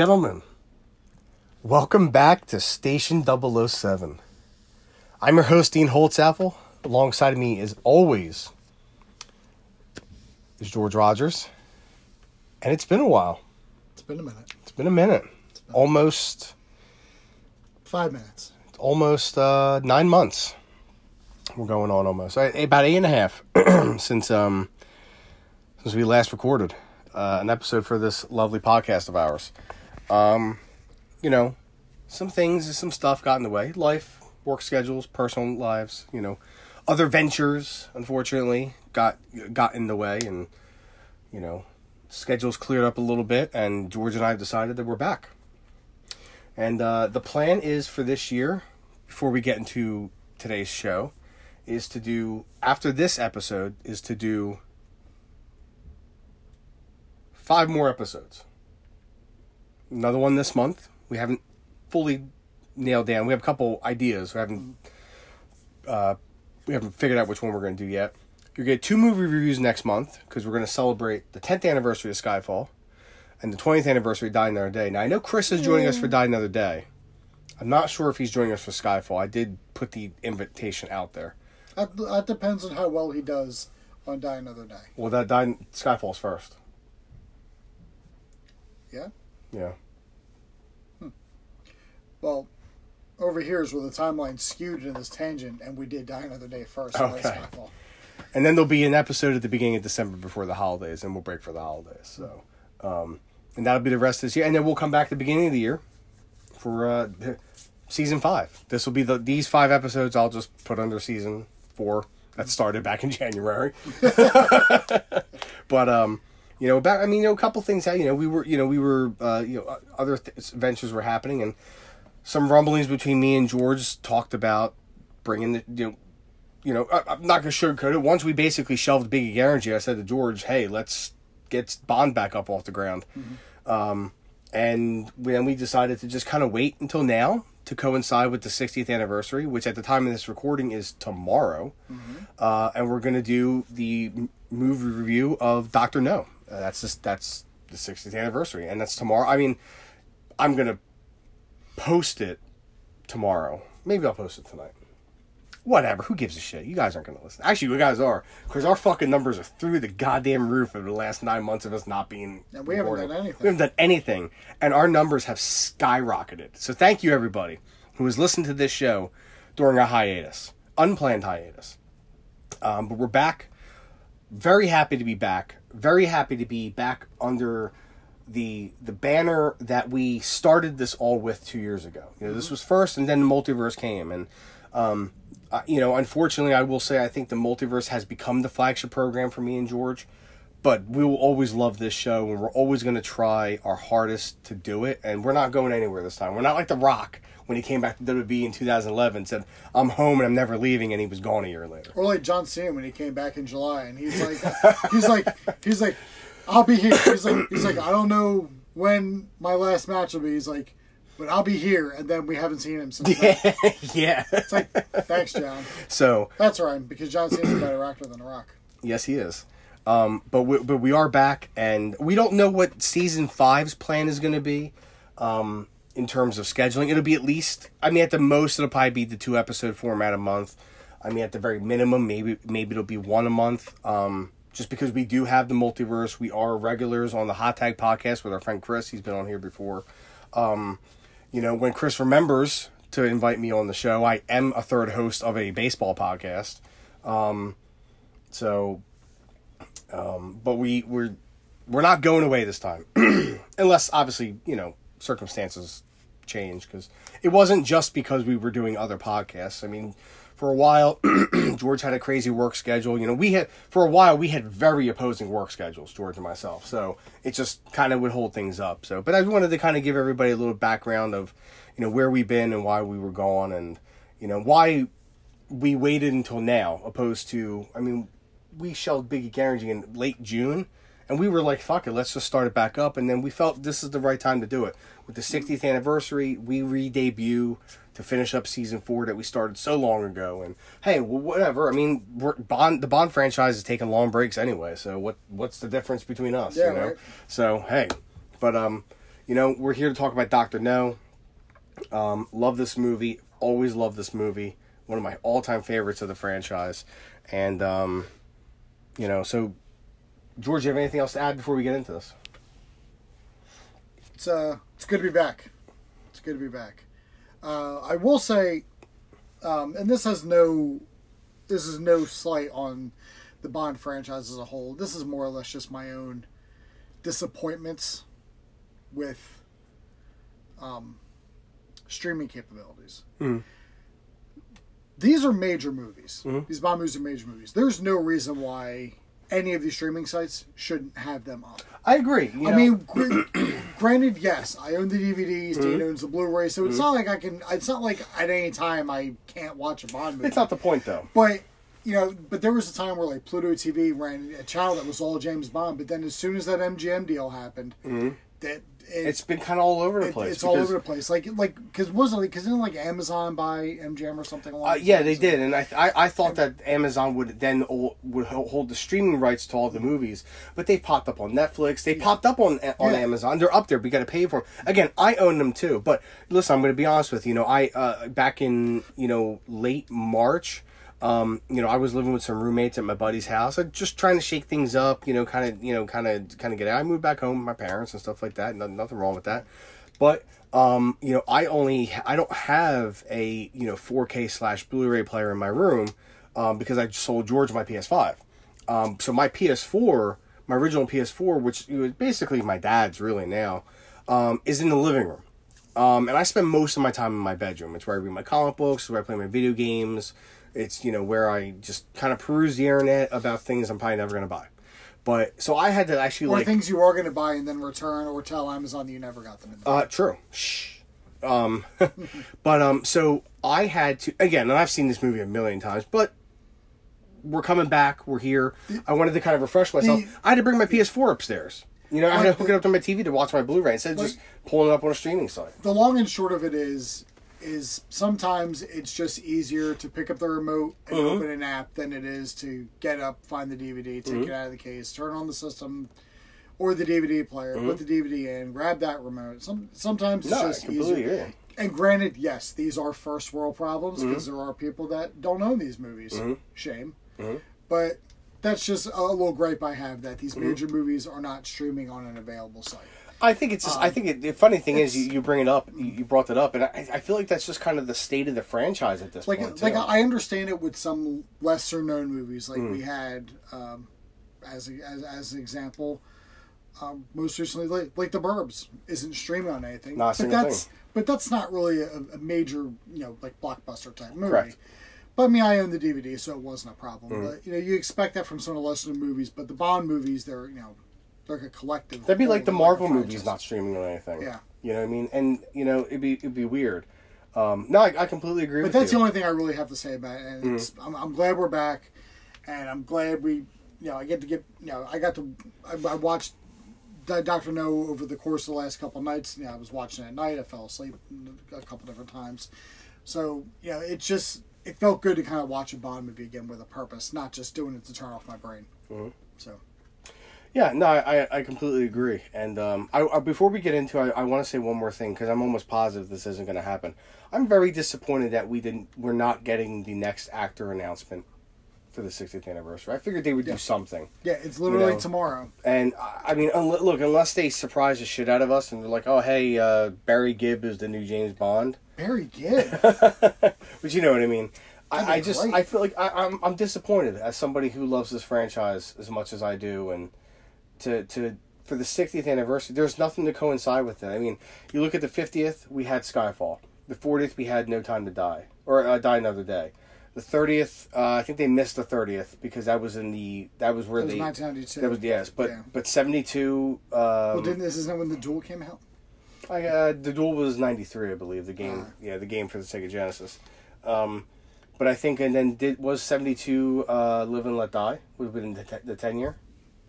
Gentlemen, welcome back to Station 007. I'm your host, Dean Holtzapfel. Alongside me, as always, is George Rogers. And it's been a while. It's been a minute. It's been a minute. Almost, Five minutes. almost uh, nine months. We're going on almost about eight and a half since um since we last recorded uh, an episode for this lovely podcast of ours. Um, you know, some things, some stuff got in the way. Life, work schedules, personal lives. You know, other ventures, unfortunately, got got in the way, and you know, schedules cleared up a little bit, and George and I have decided that we're back. And uh, the plan is for this year, before we get into today's show, is to do after this episode is to do five more episodes. Another one this month. We haven't fully nailed down. We have a couple ideas. We haven't uh, we haven't figured out which one we're going to do yet. You get two movie reviews next month because we're going to celebrate the 10th anniversary of Skyfall and the 20th anniversary of Die Another Day. Now I know Chris is joining us for Die Another Day. I'm not sure if he's joining us for Skyfall. I did put the invitation out there. That, that depends on how well he does on Die Another Day. Well, that Die Skyfall's first. Yeah? Yeah. Well, over here is where the timeline skewed in this tangent, and we did Die Another Day first. and then Okay. And then there'll be an episode at the beginning of December before the holidays, and we'll break for the holidays. So, um, and that'll be the rest of this year, and then we'll come back at the beginning of the year for uh, season five. This will be the these five episodes. I'll just put under season four that started back in January. but um, you know, back I mean, you know, a couple things. How you know we were, you know, we were, uh, you know, other th- ventures were happening, and some rumblings between me and George talked about bringing the you know you know, I, I'm not gonna sugarcoat it. Once we basically shelved Biggie Guarantee, I said to George, "Hey, let's get Bond back up off the ground." Um, and then we decided to just kind of wait until now to coincide with the 60th anniversary, which at the time of this recording is tomorrow. Uh, and we're gonna do the movie review of Doctor No. Uh, that's just that's the 60th anniversary, and that's tomorrow. I mean, I'm gonna post it tomorrow. Maybe I'll post it tonight whatever. Who gives a shit? You guys aren't going to listen. Actually, you guys are because our fucking numbers are through the goddamn roof over the last nine months of us not being. And we haven't done anything. We haven't done anything, and our numbers have skyrocketed. So thank you everybody who has listened to this show during a hiatus, unplanned hiatus. Um, but we're back. Very happy to be back. Very happy to be back under the the banner that we started this all with two years ago. You know, this was first, and then the multiverse came, and um, uh, you know, unfortunately, I will say I think the multiverse has become the flagship program for me and George. But we will always love this show, and we're always going to try our hardest to do it. And we're not going anywhere this time. We're not like The Rock when he came back to WWE in 2011, said, "I'm home and I'm never leaving," and he was gone a year later. Or like John Cena when he came back in July, and he's like, he's like, he's like, I'll be here. He's like, he's like, I don't know when my last match will be. He's like, but I'll be here, and then we haven't seen him since. then. yeah. It's like, thanks, John. so That's right, because John Cena's a better actor than The Rock. Yes, he is. Um, but we, but we are back, and we don't know what season five's plan is going to be. Um, in terms of scheduling, it'll be at least. I mean, at the most, it'll probably be the two episode format a month. I mean, at the very minimum, maybe maybe it'll be one a month. Um, just because we do have the multiverse, we are regulars on the Hot Tag podcast with our friend Chris. He's been on here before. Um, you know, when Chris remembers to invite me on the show, I am a third host of a baseball podcast. Um, so, um, but we we're we're not going away this time, unless obviously you know circumstances change. Because it wasn't just because we were doing other podcasts. I mean, for a while, George had a crazy work schedule. You know, we had for a while we had very opposing work schedules, George and myself. So it just kind of would hold things up. So, but I wanted to kind of give everybody a little background of you know where we've been and why we were gone, and you know why we waited until now, opposed to I mean, we shelved Biggie Guarantee in late June. And we were like, fuck it, let's just start it back up. And then we felt this is the right time to do it. With the 60th anniversary, we re debut to finish up season four that we started so long ago. And hey, well, whatever. I mean, we're, Bond the Bond franchise is taking long breaks anyway. So what what's the difference between us? Yeah, you know. right. So hey, but um, you know, we're here to talk about Doctor No. Um, love this movie. Always love this movie. One of my all-time favorites of the franchise, and um, you know, so George, you have anything else to add before we get into this? It's uh, it's good to be back. It's good to be back. Uh, I will say, um, and this has no, this is no slight on the Bond franchise as a whole. This is more or less just my own disappointments with um, streaming capabilities. Mhm. These are major movies. Mhm. These Bond movies are major movies. There's no reason why any of these streaming sites shouldn't have them up. I agree. you I know. mean, gr- granted, yes, I own the DVDs. Mm-hmm. Dane owns the Blu-ray, so it's not like I can. It's not like at any time I can't watch a Bond movie. it's not the point though. But you know, but there was a time where like Pluto TV ran a channel that was all James Bond. But then as soon as that MGM deal happened, that it, It's been kind of all over the it- place. it's all over the place. Like like because wasn't like because didn't like Amazon buy MGM or something? Uh, yeah, they did, and I, I I thought that Amazon would then would hold the streaming rights to all the movies, but they popped up on Netflix. They popped up on on Yeah. Amazon. They're up there. We got to pay for them. Again, I own them too. But listen, I'm going to be honest with you. You know, I uh, back in you know late March. Um, you know, I was living with some roommates at my buddy's house. I just trying to shake things up. You know, kind of, you know, kind of, kind of get out. I moved back home with my parents and stuff like that. No, nothing wrong with that. But um, you know, I only I don't have a you know 4K slash Blu-ray player in my room um, because I sold George my PS5. Um, so my PS4, my original PS4, which was basically my dad's really now, um, is in the living room. Um, and I spend most of my time in my bedroom. It's where I read my comic books, where I play my video games. It's you know where I just kind of peruse the internet about things I'm probably never gonna buy. But so I had to actually Or like things you are going to buy and then return, or tell Amazon that you never got them. In Uh, true. Shh. Um, but um, so I had to again, and I've seen this movie a million times, but we're coming back. We're here. I wanted to kind of refresh myself. The- I had to bring my PS4 upstairs. You know, I had to hook it up to my TV to watch my Blu-ray instead of just pulling it up on a streaming site. the long and short of it is is sometimes it's just easier to pick up the remote and Mhm. open an app than it is to get up, find the DVD, take Mm-hmm. it out of the case, turn on the system or the DVD player, put uh-huh. the DVD in, grab that remote. Some sometimes it's. No, just easier. agree. And granted, yes, these are first world problems because there are people that don't own these movies. Shame, but that's just a little gripe I have that these major movies are not streaming on an available site. I think it's just. I think it, the funny thing is you, you bring it up. You, brought it up, and I, I feel like that's just kind of the state of the franchise at this like point. like too. I understand it with some lesser known movies like Mm. we had um, as, a, as as an example um, most recently like, like the Burbs isn't streaming on anything Not but that's thing. but that's not really a, a major you know like blockbuster type movie Correct. but I mean I own the DVD so it wasn't a problem Mm. but you know you expect that from some of the lesser movies but the Bond movies they're you know they're like a collective That'd be like the Marvel movies not streaming on anything. Yeah. You know what I mean? And you know it'd be it'd be weird. Um, no, I, I completely agree But that's you. the only thing I really have to say about it. And it's, Mm. I'm, I'm glad we're back, and I'm glad we, you know, I get to get, you know, I got to, I, I watched Doctor No over the course of the last couple nights. You know, I was watching it at night. I fell asleep a couple different times. So you know, it just it felt good to kind of watch a Bond movie again with a purpose, not just doing it to turn off my brain. Mhm. So Yeah, no, I, I completely agree. And um, I, I, before we get into it, I, I want to say one more thing because I'm almost positive this isn't going to happen. I'm very disappointed that we didn't. We're not getting the next actor announcement for the 60th anniversary. I figured they would do something. yeah, it's literally know, tomorrow. And I I mean, unle- look, unless they surprise the shit out of us and they're like, "Oh, hey, uh, Barry Gibb is the new James Bond," Barry Gibb. but you know what I mean. That'd I, I just great. I feel like I, I'm I'm disappointed as somebody who loves this franchise as much as I do, and to to for the 60th anniversary, there's nothing to coincide with it. I mean, you look at the 50th, we had Skyfall. The 40th, we had No Time to Die or uh, Die Another Day. The 30th, uh, I think they missed the 30th because that was in the that was where That was they 1992. that was yes, but Yeah. but 72. Um, well, didn't this isn't when the Duel came out? I, uh, the duel was ninety three, I believe. The game, Ah. yeah, the game for the Sega Genesis. Um, but I think, and then did was seventy two uh, Live and Let Die would have been the, te- the ten year,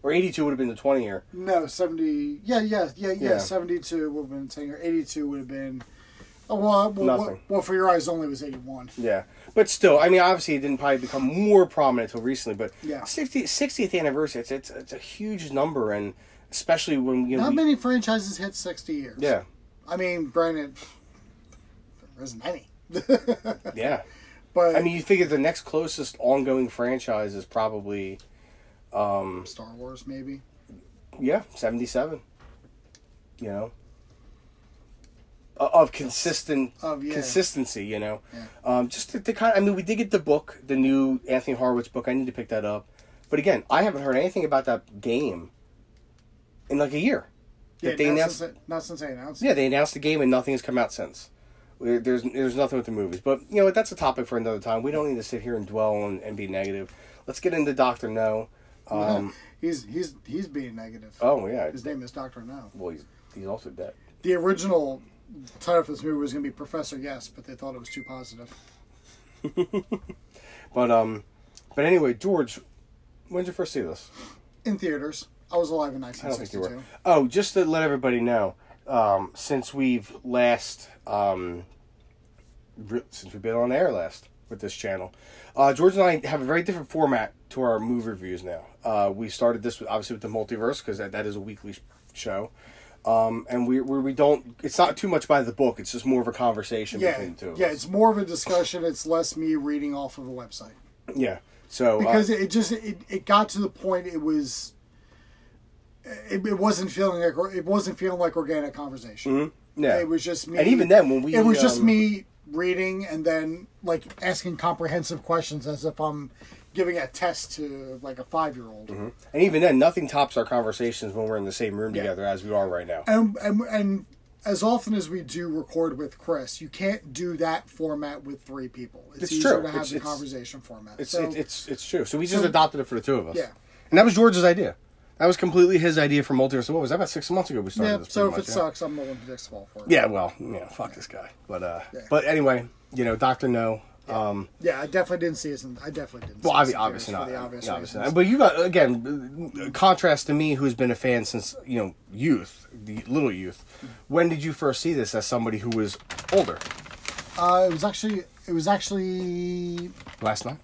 or eighty two would have been the twenty year. No, seventy. Yeah, yeah, yeah, yeah. Yeah. Seventy-two would have been ten year. Eighty-two would have been. Oh well, well, Nothing. well, well, for your eyes only was eighty-one. Yeah, but still, I mean, obviously, it didn't probably become more prominent until recently. But Yeah. 60, 60th anniversary, it's, it's it's a huge number, and especially when you know. Not we- many franchises hit 60 years. yeah, I mean, granted, there isn't any. yeah. but I mean, you figure the next closest ongoing franchise is probably, um, Star Wars, maybe. yeah, seventy-seven. You know, of consistent Of, yeah. consistency. You know, Yeah. um, just to, to kind. Of, I mean, we did get the book, the new Anthony Horowitz book. I need to pick that up, but again, I haven't heard anything about that game in like a year. Yeah, they not, announced- since, not since they announced it. Yeah, they announced the game and nothing has come out since. There's there's nothing with the movies, but you know? That's a topic for another time. We don't need to sit here and dwell and, and be negative. Let's get into Doctor No. Um, He's he's he's being negative. oh yeah, His name is Doctor No. well he's he's also dead. The original title for this movie was going to be Professor Yes, but they thought it was too positive. But um, but anyway, George, when did you first see this? In theaters, I was alive in I don't think you 1962. Oh, just to let everybody know, um, since we've last um, re- since we've been on air last with this channel, uh, George and I have a very different format to our movie reviews now. Uh, we started this with, obviously with the multiverse because that, that is a weekly show. Um, and we, we we don't. It's not too much by the book. It's just more of a conversation Yeah, between the two yeah, us. it's more of a discussion. It's less me reading off of a website yeah. So uh, because it just it, it got to the point it was it, it wasn't feeling like it wasn't feeling like organic conversation. mhm, yeah, It was just me. and even then when we it was just um, me reading and then like asking comprehensive questions as if I'm giving a test to like a five year old. Mm-hmm. and even then nothing tops our conversations when we're in the same room Yeah. together as we are right now. And, and and as often as we do record with Chris, you can't do that format with three people. It's, It's easier true. to have It's- the it's- conversation format. It's so it, it's it's true. So we just so- adopted it for the two of us. Yeah. and that was George's idea. That was completely his idea for multiverse. So what was that about six months ago? We started yeah. this. So if pretty it yeah. sucks, I'm the one to fall for it. Yeah, well, yeah, fuck this guy. But uh, Yeah. but anyway, you know, Doctor No. Um, Yeah, I definitely didn't see it. In, I definitely didn't. well, see obvi- obviously not. for the obvious yeah, obviously not. But you got again contrast to me, who's been a fan since you know youth, the little youth. When did you first see this as somebody who was older? Uh, it was actually it was actually Last night.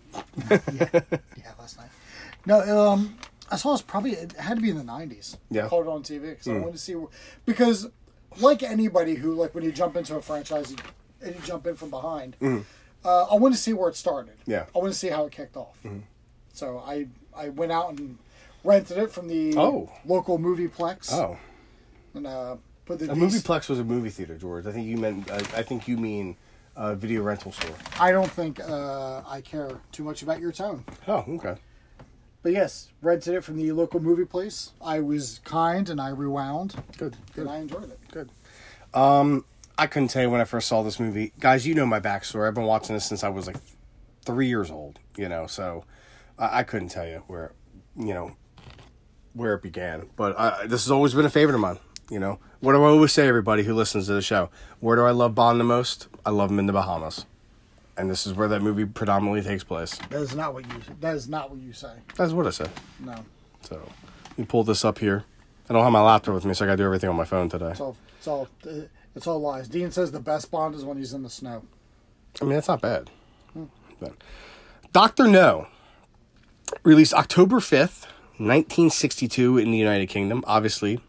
yeah, yeah, last night. No, um, I saw this probably it had to be in the nineties. Yeah. Called it on TV because I wanted to see wh- because like anybody who like when you jump into a franchise you, and you jump in from behind, uh, I want to see where it started. Yeah. I want to see how it kicked off. So I I went out and rented it from the Oh. local movieplex Oh, and uh, put the a movieplex was a movie theater, George. I think you meant. I, I think you mean a video rental store. I don't think uh, I care too much about your tone. Oh, okay. But yes, rented it from the local movie place. I was kind and I rewound, Good. Good. and I enjoyed it. Good. Um, I couldn't tell you when I first saw this movie, guys. You know my backstory. I've been watching this since I was like three years old. You know, so I, I couldn't tell you where, you know, where it began. But I, this has always been a favorite of mine. You know, what do I always say, everybody who listens to the show? Where do I love Bond the most? I love him in the Bahamas, and this is where that movie predominantly takes place. That is not what you. That is not what you say. That's what I said. No, So, let me pull this up here. I don't have my laptop with me, so I gotta do everything on my phone today. it's all. It's all. It's all lies. Dean says the best Bond is when he's in the snow. I mean, that's not bad. But Doctor No, released October fifth, nineteen sixty-two, in the United Kingdom. Obviously,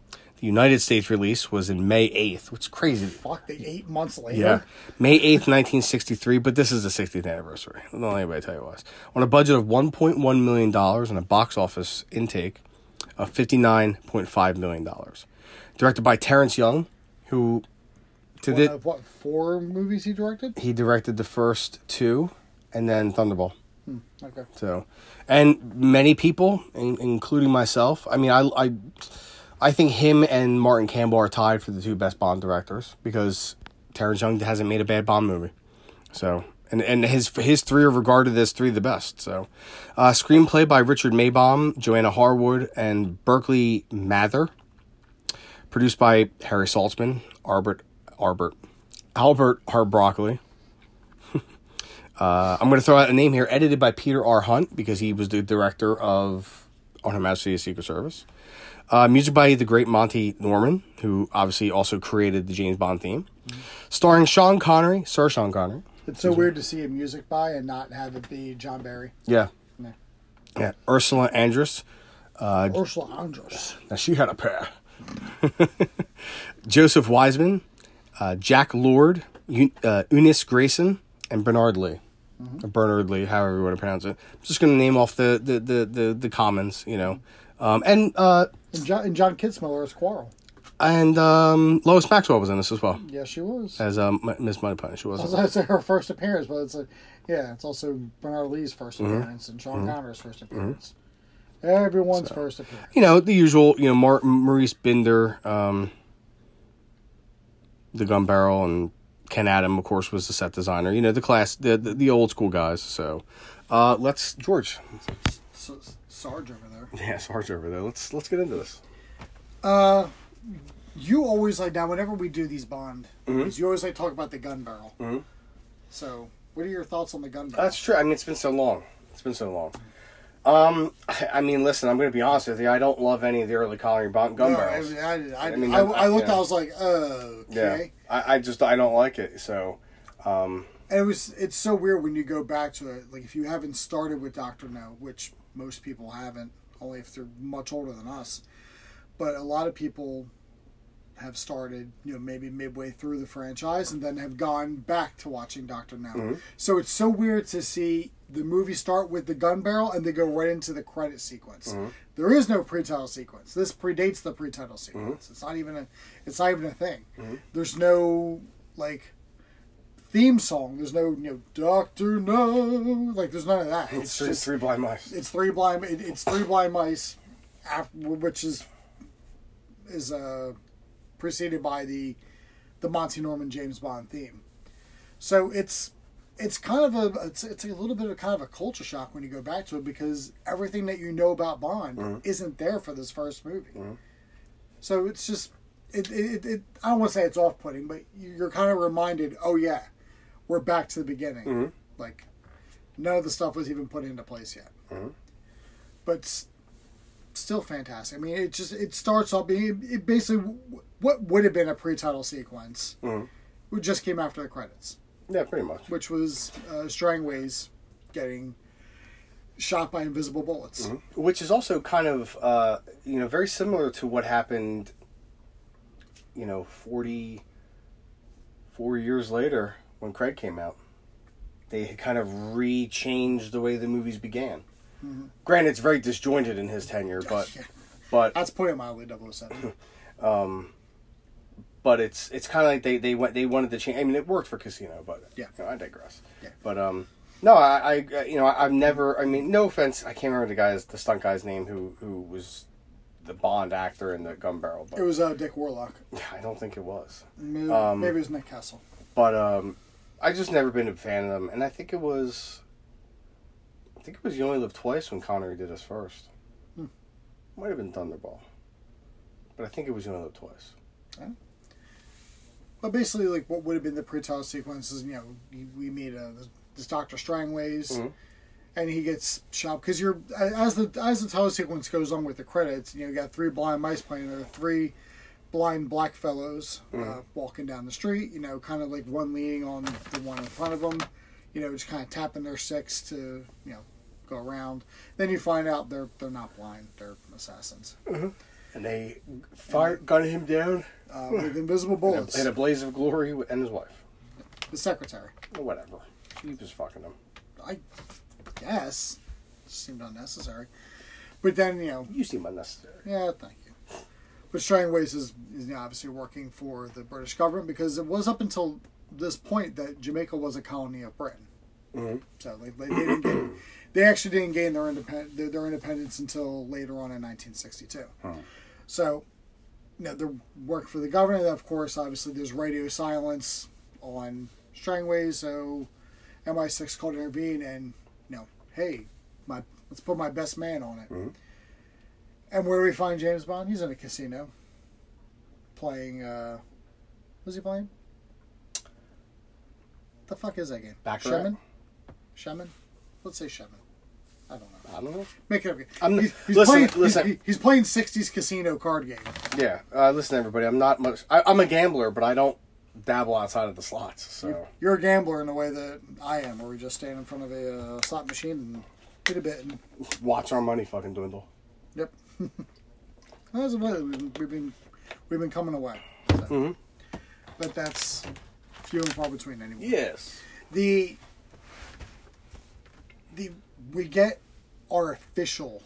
the United States release was in May eighth, which is crazy. Fuck, they eight months later. Yeah, May eighth, nineteen sixty-three. But this is the 60th anniversary. Don't let anybody tell you what. On a budget of one point one million dollars and a box office intake of fifty-nine point five million dollars. Directed by Terrence Young, who did One of what four movies he directed? He directed the first two, and then Thunderball. Hmm, okay. So, and many people, in, including myself, I mean, I, I, I think him and Martin Campbell are tied for the two best Bond directors because Terrence Young hasn't made a bad Bond movie. So, and and his his three are regarded as three of the best. So, uh, screenplay by Richard Maibaum, Joanna Harwood, and Berkeley Mather. Produced by Harry Saltzman, Albert Albert Albert R. Broccoli. Uh, I'm going to throw out a name here. Edited by Peter R. Hunt because he was the director of On Her Majesty's Secret Service. Uh, music by the great Monty Norman, who obviously also created the James Bond theme. Starring Sean Connery, Sir Sean Connery. It's so weird to see a music by and not have it be John Barry. Yeah. No. Yeah. Ursula Andress, Ursula Andress. Now she had a pair. Joseph Wiseman, uh, Jack Lord, Eu- uh, Eunice Gayson, and Bernard Lee. Or Bernard Lee, however you want to pronounce it. I'm just going to name off the the, the, the, the commons, you know. Um, and uh, And John, and John Kitzmiller as Quarrel. and um, Lois Maxwell was in this as well Yes, she was. as um, Miss Money Punch. She was. I was say her first appearance, but it's like, yeah, it's also Bernard Lee's 1st Mm-hmm. appearance and Sean Connery's first appearance. Everyone's first appearance. you know the usual you know Mar- maurice binder um the gun barrel and ken adam of course was the set designer you know the class the the, the old school guys so uh let's george So, Sarge yeah sarge over there let's let's get into this Uh, you always like now whenever we do these Bond, Mm-hmm. movies, you always like talk about the gun barrel. Mhm. So, what are your thoughts on the gun barrel? that's true i mean it's been so long it's been so long um i I mean listen i'm gonna be honest with you i don't love any of the early Connery bon- gun No, barrels I, I, I, I mean, I, I- I looked. yeah. I was like, uh, yeah okay. I, I just i don't like it so um And it was. It's so weird when you go back to it. Like if you haven't started with Doctor No, which most people haven't, only if they're much older than us. But a lot of people have started, you know, maybe midway through the franchise and then have gone back to watching Doctor No. Mm-hmm. So it's so weird to see the movie start with the gun barrel and they go right into the credit sequence. Mm-hmm. There is no pre-title sequence. This predates the pre-title sequence. Mm-hmm. It's not even a. It's not even a thing. There's no like theme song. There's no you know Doctor No. Like there's none of that. it's, It's three, just three blind mice it's three blind. It, it's three blind mice, which is is uh, preceded by the the Monty Norman James Bond theme. So it's it's kind of a it's, it's a little bit of kind of a culture shock when you go back to it because everything that you know about Bond isn't there for this first movie. So it's just it, it, it I don't want to say it's off putting, but you're kind of reminded, oh yeah, we're back to the beginning. Like none of the stuff was even put into place yet. But s- still fantastic. I mean, it just it starts off being it basically w- what would have been a pre-title sequence. It just came after the credits, yeah pretty much which was uh, Strangways getting shot by invisible bullets. which is also kind of uh, you know very similar to what happened you know 40 four years later when craig came out they kind of re-changed the way the movies began granted it's very disjointed in his tenure but Yeah. but That's putting it mildly 007. but it's it's kind of like they they went they wanted to change. I mean, it worked for Casino, but Yeah. you know, I digress. Yeah. But um, no, I, I you know I've never. I mean, no offense, I can't remember the guy's the stunt guy's name who who was the Bond actor in the Gun Barrel, but it was uh, Dick Warlock. I don't think it was. Maybe, Um, maybe it was Nick Castle. But um, I just never been a fan of them, and I think it was. I think it was You Only Live Twice when Connery did us first. Hmm. Might have been Thunderball, but I think it was You Only Live Twice. But basically, like what would have been the pre-title sequences, you know, we- meet uh, this Doctor Strangways, Mhm. and he gets shot because you're as the as the title sequence goes on with the credits, you know, you got three blind mice playing, there are three blind black fellows uh, walking down the street, you know, kind of like one leaning on the one in front of them, you know, just kind of tapping their six to you know go around. Then you find out they're they're not blind, they're assassins And they fire gun him down uh, with invisible in bullets. a, in a blaze of glory and his wife. The secretary. Or whatever. She was fucking him. I guess seemed unnecessary. But then you know, You seem unnecessary. yeah, thank you. But Strangways is, is you know, obviously working for the British government because it was up until this point that Jamaica was a colony of Britain. Mhm. So they, they, didn't get, they actually didn't gain their, independ, their their independence until later on in 1962. So, you know, they're working for the government. Of course, obviously, there's radio silence on Strangways, so MI6 called to intervene and, you know, hey, my let's put my best man on it. Mhm. And where do we find James Bond? He's in a casino playing. uh Who's he playing? The fuck is that game? Baccarat? Chemin? Chemin? Let's say Chemin. I don't know. I don't know. Make it up. I'm- he's, he's listen, playing, listen. He's, he's playing 60s casino card game. Yeah. Uh, listen, everybody. I'm not much. I, I'm a gambler, but I don't dabble outside of the slots. So You're a gambler in the way that I am, where we just stand in front of a uh, slot machine and hit a bit. And watch our money fucking dwindle. Yep. As of late, we've been, we've been we've been coming away. So. Mhm. But that's few and far between anyway. Yes. The the we get our official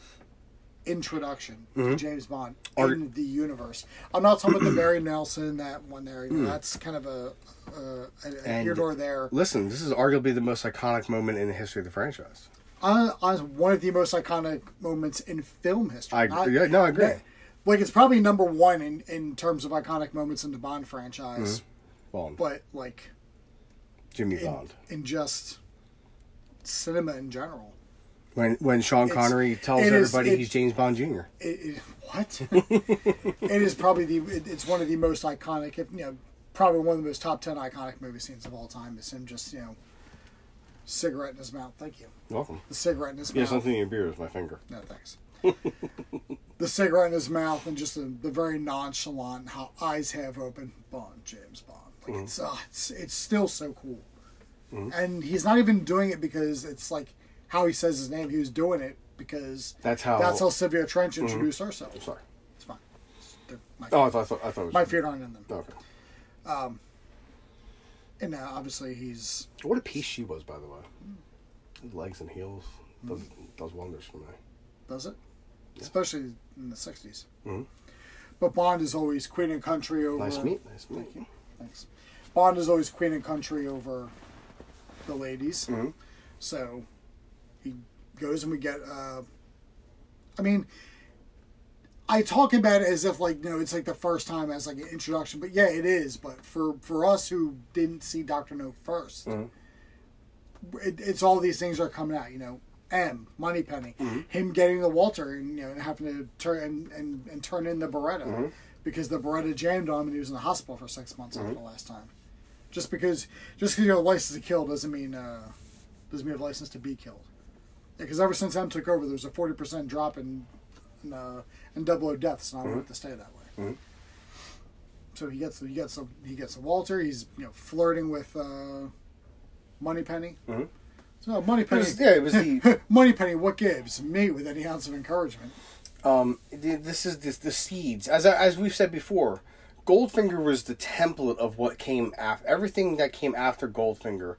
introduction to James Bond Our- in the universe. I'm not talking about the Barry Nelson that one there. You know, That's kind of a, a, a, here nor there. Listen, this is arguably the most iconic moment in the history of the franchise. On, on one of the most iconic moments in film history. I Not- yeah, no, I agree. Like it's probably number one in, in terms of iconic moments in the Bond franchise, mm-hmm. Bond, but like Jimmy in, Bond. in just cinema in general. When when Sean It's- Connery tells it is- everybody it- he's James Bond Jr. It, it, what? it is probably the it, it's one of the most iconic, if you know, probably one of the most top ten iconic movie scenes of all time. Is him just you know, cigarette in his mouth. Thank you. Welcome. The cigarette in his mouth, Yeah, something in your beard is my finger. No thanks. the cigarette in his mouth and just the, the very nonchalant how eyes half open. Bond, James Bond. Like Mm-hmm. it's, uh, it's it's still so cool. And he's not even doing it because it's like how he says his name. He was doing it because That's how. that's how Sylvia Trench introduced herself. I'm Sorry. It's fine. My, Oh, I thought I thought, I thought it was. my feet aren't in them. Okay. And uh, obviously he's What a piece she was, by the way. Legs and heels does does wonders for me. does it, especially in the 60s Mhm. But Bond is always queen and country over. Nice meat. Nice meat. Thanks. Bond is always queen and country over the ladies. Mhm. So he goes and we get. Uh, I mean, I talk about it as if like you know it's like the first time as like an introduction, but yeah, it is. But for for us who didn't see Doctor No 1st Mhm. it, it's all these things are coming out. You know, M Moneypenny, him getting the Walther and you know and having to turn and, and, and turn in the Beretta because the Beretta jammed on him and he was in the hospital for six months after the last time. Just because just because you have a license to kill doesn't mean uh, doesn't mean you have a license to be killed. Because ever since M took over, there's a forty percent drop in, uh, in double O deaths, and I want it to stay that way. Mhm. So he gets he gets a, he gets a Walther. He's you know flirting with uh, Moneypenny. Mhm. So It Moneypenny, was, yeah, it was the Moneypenny, what gives me with any ounce of encouragement? um. This is this the seeds as as we've said before. Goldfinger was the template of what came after. Everything that came after Goldfinger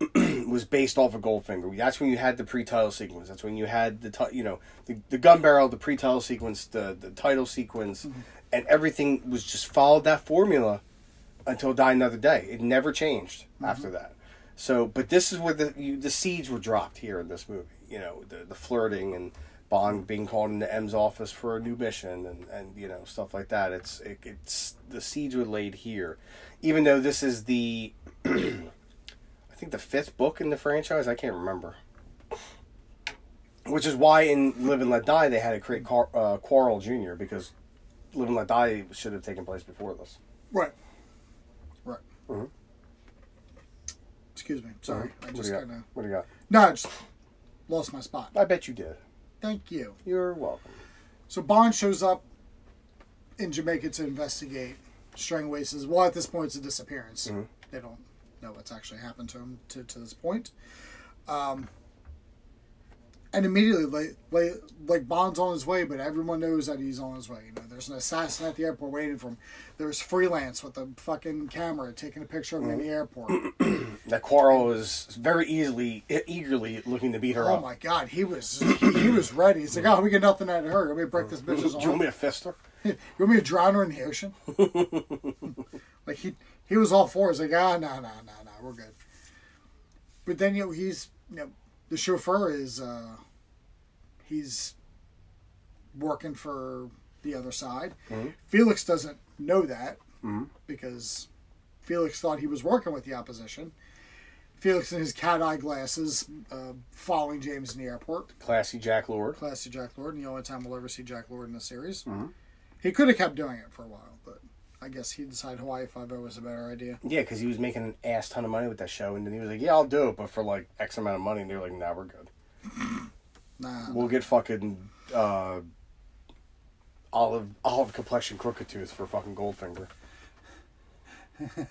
was based off of Goldfinger. That's when you had the pre-title sequence. That's when you had the you know the, the gun barrel, the pre-title sequence, the the title sequence, mm-hmm. and everything was just followed that formula until Die Another Day. It never changed mm-hmm. after that. So, but this is where the you, the seeds were dropped here in this movie. You know, the the flirting and Bond being called into M's office for a new mission and, and you know stuff like that. It's it, it's the seeds were laid here, even though this is the think the fifth book in the franchise. I can't remember. Which is why in Live and Let Die they had to create Car- uh, Quarrel Jr. because Live and Let Die should have taken place before this. Right. Right. Mhm. Excuse me. Sorry. I What do just kind of. What do you got? No, I just lost my spot. I bet you did. Thank you. You're welcome. So Bond shows up in Jamaica to investigate Strangway says, well, at this point, it's a disappearance. Mhm. They don't know what's actually happened to him to, to this point. Um, and immediately, like, like, like Bond's on his way, but everyone knows that he's on his way. You know, there's an assassin at the airport waiting for him. There's freelance with a fucking camera taking a picture of him in the airport. That Quarrel is very easily, eagerly looking to beat her Oh up. my god, he was he, he was ready. He's like, oh, we get nothing out of her. Let me break this bitch's Do you want me to fist her? You want me to drown her in the ocean? like he he was all for it. He's like, ah, no, no, no, no, we're good. But then you know he's you know the chauffeur is uh he's working for the other side. Mhm. Felix doesn't know that Mhm. because Felix thought he was working with the opposition. Felix in his cat eye glasses, uh, following James in the airport. Classy Jack Lord. Classy Jack Lord, and the only time we'll ever see Jack Lord in the series. Mhm. He could have kept doing it for a while, I guess he decided Hawaii Five O was a better idea. Yeah, because he was making an ass ton of money with that show, and then he was like, "Yeah, I'll do it," but for like X amount of money, and they're like, "Nah, we're good. Nah, We'll get fucking uh, olive olive complexion crooked tooth for fucking Goldfinger."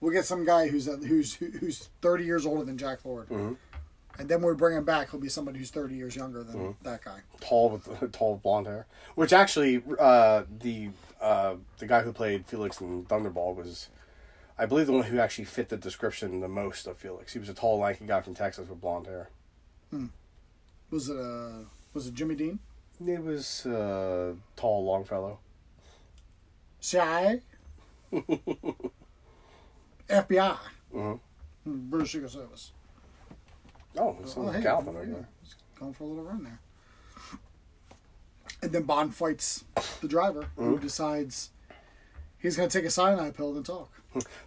we'll get some guy who's uh, who's who's thirty years older than Jack Lord, Mhm. And then when we bring him back, he'll be somebody who's 30 years younger than Mm-hmm. that guy. tall with tall blonde hair. Which actually, uh, the uh, the guy who played Felix in Thunderball was, I believe, the one who actually fit the description the most of Felix. He was a tall, lanky guy from Texas with blonde hair. Was it uh was it Jimmy Dean? He was uh, tall, long fellow. Shy. FBI. Mhm. Hmm, British Secret Service. Oh, it's Oh, hey, Calvin there. he's going for a little run there. And then Bond fights the driver, who Mm-hmm. decides he's going to take a cyanide pill and talk.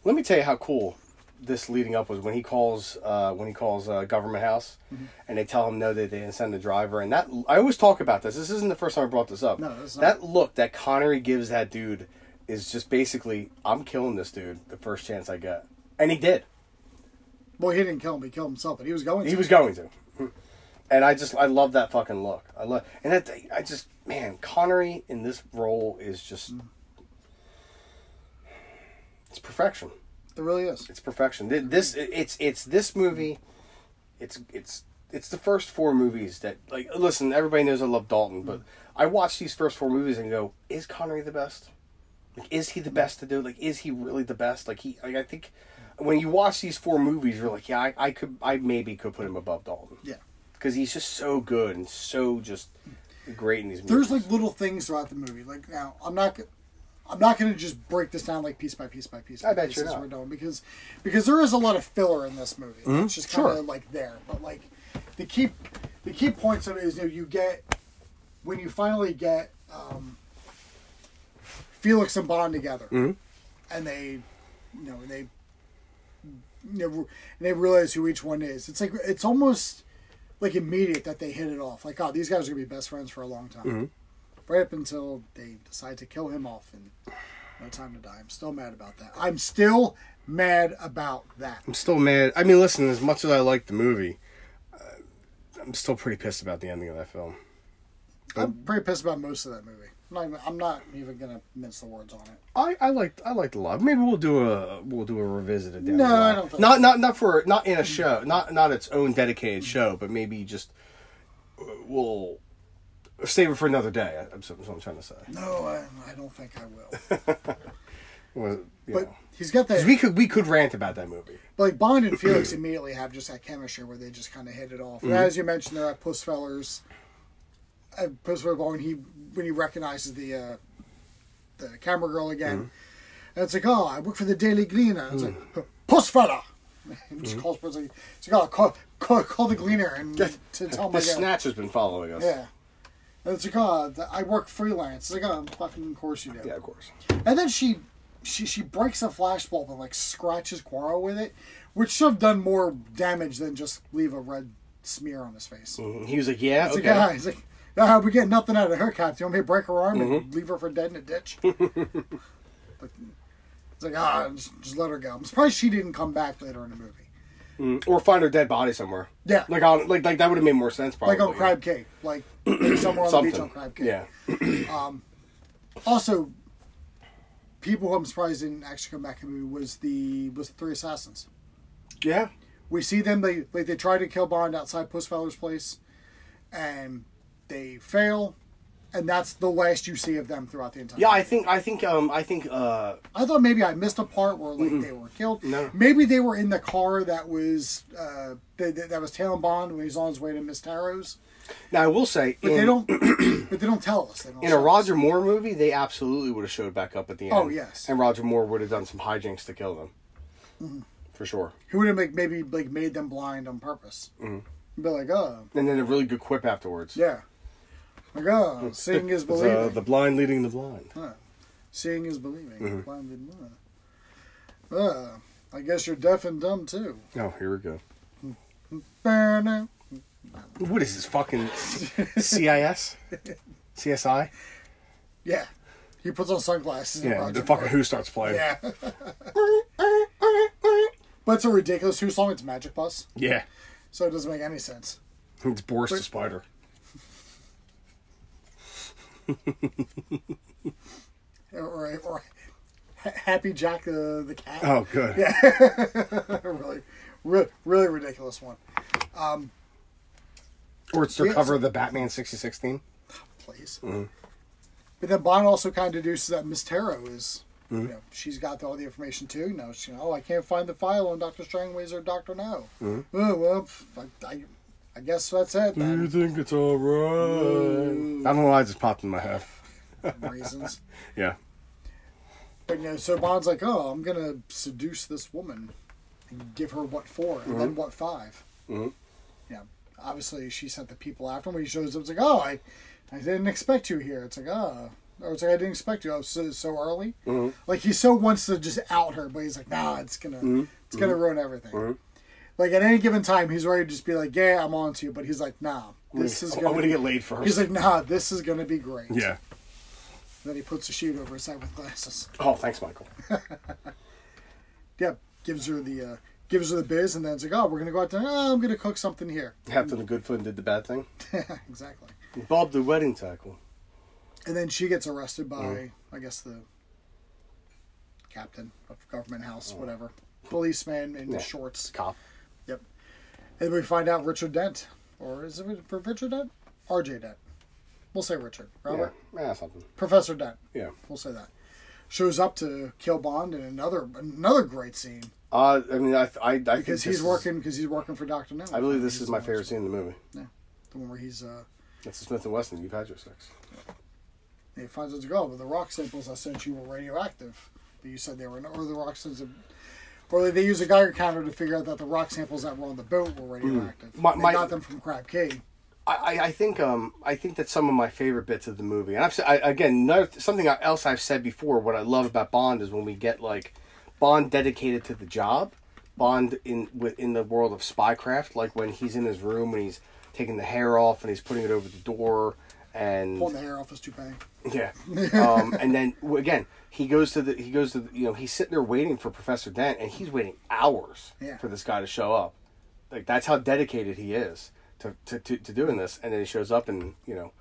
Let me tell you how cool this leading up was when he calls uh, when he calls uh, government house, Mm-hmm. and they tell him no, that they didn't send the driver. And that I always talk about this. This isn't the first time I brought this up. No, not. that look that Connery gives that dude is just basically I'm killing this dude the first chance I get, and he did. Well, he didn't kill him; he killed himself, but he was going. He was going to. And I just I love that fucking look. I love and that I just man Connery in this role is just mm. it's perfection. It really is. It's perfection. This it's it's this movie. It's it's it's the first four movies that like listen. Everybody knows I love Dalton, but I watch these first four movies and go, is Connery the best? Like, is he the best to do? Like, is he really the best? Like he, like, I think when you watch these four movies, you're like, yeah, I, I could, I maybe could put him above Dalton Yeah. Because he's just so good and so just great in these movies. There's like little things throughout the movie. Like now, I'm not. I'm not going to just break this down like piece by piece by piece. I bet you're as not. we're doing because because there is a lot of filler in this movie. It's just kind of Mm-hmm. Sure. like there, but like the key the key points of it is you, know, you get when you finally get um, Felix and Bond together, Mhm. and they you know they you know, and they realize who each one is. It's like it's almost like immediate that they hit it off. Like, oh, these guys are gonna be best friends for a long time. Mhm. Right up until they decide to kill him off and no time to die. I'm still mad about that. I'm still mad about that. I'm still mad. I mean, listen, as much as I like the movie, uh, I'm still pretty pissed about the ending of that film. I'm pretty pissed about most of that movie. I'm not even, I'm not even gonna mince the words on it. I, I liked I liked a lot. Maybe we'll do a we'll do a revisited. Down No, line. I don't think not so. not not for not in a show, not not its own dedicated show, but maybe just uh, we'll save it for another day. That's what I'm trying to say. No, I, I don't think I will. Well, But know. he's got that. we could we could rant about that movie. But like Bond and Felix immediately have just that chemistry where they just kind of hit it off. And as you mentioned, they're at Pussfellers. At Pussfeller when he when he recognizes the uh, the camera girl again, and it's like, oh, I work for the Daily Gleaner. It's like Pussfella. He just calls Puss like, it's like, oh, call, call, call the Gleaner and Get, to tell him The snatch has been following us. Yeah. And it's like, oh, I work freelance. It's like, oh, fucking of course you do. yeah, of course. And then she she she breaks a flashbulb and like scratches Quarrel with it, which should have done more damage than just leave a red smear on his face. Mhm. He was like, yeah, It's okay. like, ah, he's like, ah, we get nothing out of her, Cap. You want me to break her arm Mm-hmm. and leave her for dead in a ditch? Like, it's like, ah, just, just let her go. I'm surprised she didn't come back later in the movie. Mm, or find her dead body somewhere. Yeah. Like on like like that would have made more sense. Probably Like on Crab Cake. Like, somewhere on the beach on Crab Cake. Yeah. Also, people who I'm surprised didn't actually come back in the movie was the was the three assassins. Yeah. we see them they like they try to kill Bond outside Pussfeller's place, and they fail, and that's the last you see of them throughout the entire. Yeah, I think I think um I think uh I thought maybe I missed a part where like they were killed. No. Maybe they were in the car that was uh that, that, was tailing Bond when he's on his way to Miss Taro's. now I will say But in, they don't. but they don't tell us. They don't in a show us. Roger Moore movie, they absolutely would have showed back up at the end. Oh, yes. And Roger Moore would have done some hijinks to kill them. Mm-hmm. For sure. He would have like maybe like made them blind on purpose. Mm-hmm. Be like, oh And then a really good quip afterwards. yeah, oh, seeing is uh, believing. the blind leading the blind. Seeing is believing. Mm-hmm. Blind leading the blind. Uh, I guess you're deaf and dumb too. Oh, here we go. What is this fucking CIS? CSI? Yeah. He puts on sunglasses. Yeah, the fucking Who starts playing. Yeah. but it's a ridiculous Who song. It's Magic Bus, Yeah. so it doesn't make any sense. It's Boris the Spider. Or, or Happy Jack uh, the cat. Oh, good. really, really, really ridiculous one. Um, Or it's their Yeah, cover the Batman sixty six theme. Please. Mm-hmm. But then Bond also kind of deduces that Miss Taro is, Mm-hmm. you know, she's got all the information too. You know, she, oh, I can't find the file on Doctor Strangways or Doctor No. Mm-hmm. Oh well, I, I, I guess that's it Do you think it's alright? I don't know why it just popped in my head. reasons. Yeah. But you know, so Bond's like, oh, I'm gonna seduce this woman and give her what for, and then what 5 mm-hmm. Yeah, obviously she sent the people after him. When he shows up, it's like, oh, I, I didn't expect you here. It's like, oh. or it's like I didn't expect you. Oh, so so early. Mhm. Like he so wants to just out her, but he's like, nah, it's gonna, Mm-hmm. it's gonna ruin everything. Like at any given time, he's ready to just be like, yeah, I'm on to you, but he's like, nah, this is I'm, gonna. I'm gonna be, get laid first. He's like, nah, this is gonna be great. yeah. Then he puts a sheet over his head with glasses. Oh, thanks, Michael. yeah, gives her the uh, gives her the biz, and then it's like, oh, we're gonna go out there. Oh, I'm gonna cook something here. Captain the Good Foot did the bad thing. exactly. Bob the wedding tackle. And then she gets arrested by, Mm. I guess the captain of government house, whatever, policeman in. Yeah. shorts. Cop. And we find out Richard Dent, or is it for Richard Dent? R.J. Dent. We'll say Richard. Robert. Yeah, something. Professor Dent. Yeah. We'll say that. Shows up to kill Bond in another another great scene Uh, I mean, I, I, I because he's is- working because he's working for Doctor No. I believe this is my favorite scene in the movie. Yeah, the one where he's uh, That's the Smith and Wesson. You've had your sex. he finds out to go, but the rock samples I sent you were radioactive. But you said they were, or the rock samples, or they use a Geiger counter to figure out that the rock samples that were on the boat were radioactive. My- they my- got them from Crab Key. I, I, think um I think that's some of my favorite bits of the movie, and I've said I, again another, something else I've said before. What I love about Bond is when we get like Bond dedicated to the job, Bond in in the world of spycraft, like when he's in his room and he's taking the hair off and he's putting it over the door, and Pulling the hair off his toupee. yeah, um, and then again he goes to the he goes to the, you know he's sitting there waiting for Professor Dent, and he's waiting hours Yeah. for this guy to show up. Like that's how dedicated he is to, to, to, to doing this, and then he shows up, and you know,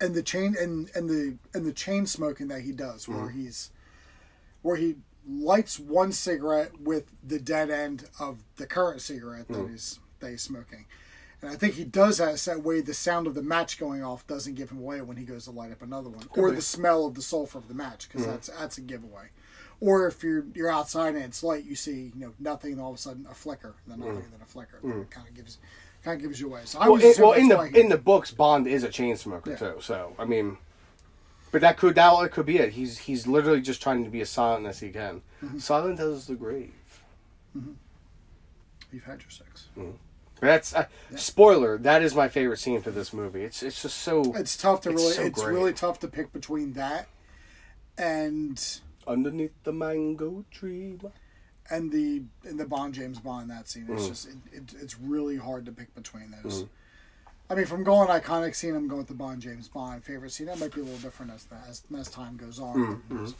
and the chain and and the and the chain smoking that he does where Mm-hmm. he's where he lights one cigarette with the dead end of the current cigarette that Mm-hmm. he's that he's smoking and i think he does that that way the sound of the match going off doesn't give him away when he goes to light up another one or be. Mm-hmm. the smell of the sulfur of the match because that's that's a giveaway or if you're you're outside and it's light you see you know nothing and all of a sudden a flicker and then nothing and then a flicker it kind of gives kind of gives you away so i Mm-hmm. well, was in, well in the in the books, Bond is a chain smoker Yeah. too. So I mean, but that could that could be it. He's he's literally just trying to be as silent as he can. Mm-hmm. Silent as the grave. you've had your sex But that's uh, spoiler. That is my favorite scene for this movie. It's it's just so It's tough to It's really. so it's great. really tough to pick between that and underneath the mango tree. and the and the Bond James Bond that scene. Mm. It's just it, it, it's really hard to pick between those. Mm. I mean, from going iconic scene, I'm going with the Bond James Bond favorite scene. That might be a little different as as, as time goes on. Mm,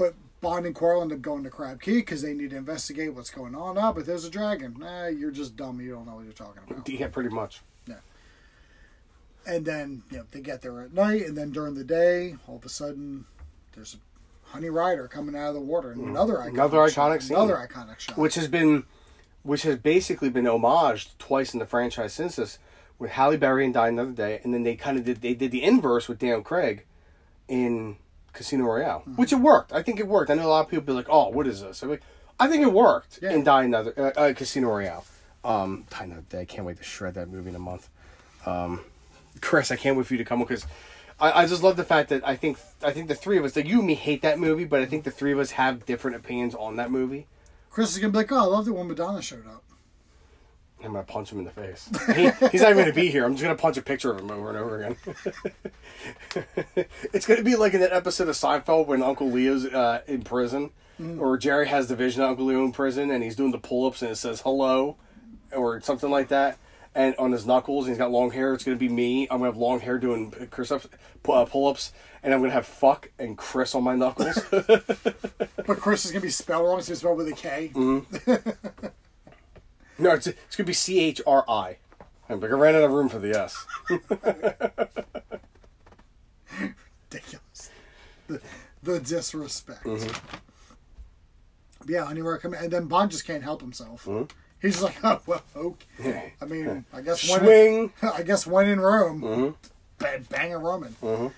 But Bond and Quarrel end up going to Crab Key because they need to investigate what's going on. Ah, but there's a dragon. Nah, you're just dumb. You don't know what you're talking about. Yeah, pretty much. Yeah. And then you know they get there at night, and then during the day, all of a sudden, there's a Honey Ryder coming out of the water, and another iconic, Mm. Another shot, iconic scene. another iconic shot. which has been which has basically been homaged twice in the franchise since this with Halle Berry and Die Another Day, and then they kind of did they did the inverse with Daniel Craig in Casino Royale, Mm-hmm. which it worked. I think it worked. I know a lot of people be like, "Oh, what is this?" I'm like, I think it worked Yeah. in Die Another uh, uh, Casino Royale. Um, Die Another Day. I can't wait to shred that movie in a month. Um, Chris, I can't wait for you to come because I, I just love the fact that I think I think the three of us, like you and me, hate that movie, but I think the three of us have different opinions on that movie. Chris is gonna be like, "Oh, I loved it when Madonna showed up." I'm gonna punch him in the face. He, he's not even gonna be here. I'm just gonna punch a picture of him over and over again. it's gonna be like in that episode of Seinfeld when Uncle Leo's uh, in prison, or Jerry has the vision of Uncle Leo in prison, and he's doing the pull-ups, and it says "hello," or something like that. And on his knuckles, and he's got long hair. It's gonna be me. I'm gonna have long hair doing Chris up, uh, pull-ups, and I'm gonna have "fuck" and Chris on my knuckles. But Chris is gonna be spelled wrong. It's gonna be spelled with a K. Mm-hmm. no, it's it's gonna be C H R I. I'm like I ran out of room for the S. Ridiculous. The, the disrespect. Mm-hmm. Yeah, anywhere come and then Bond just can't help himself. Mm-hmm. He's just like, oh, well, okay. I mean, I guess when Swing. In, I guess when in Rome, Mhm. bang, bang a Roman. Mhm.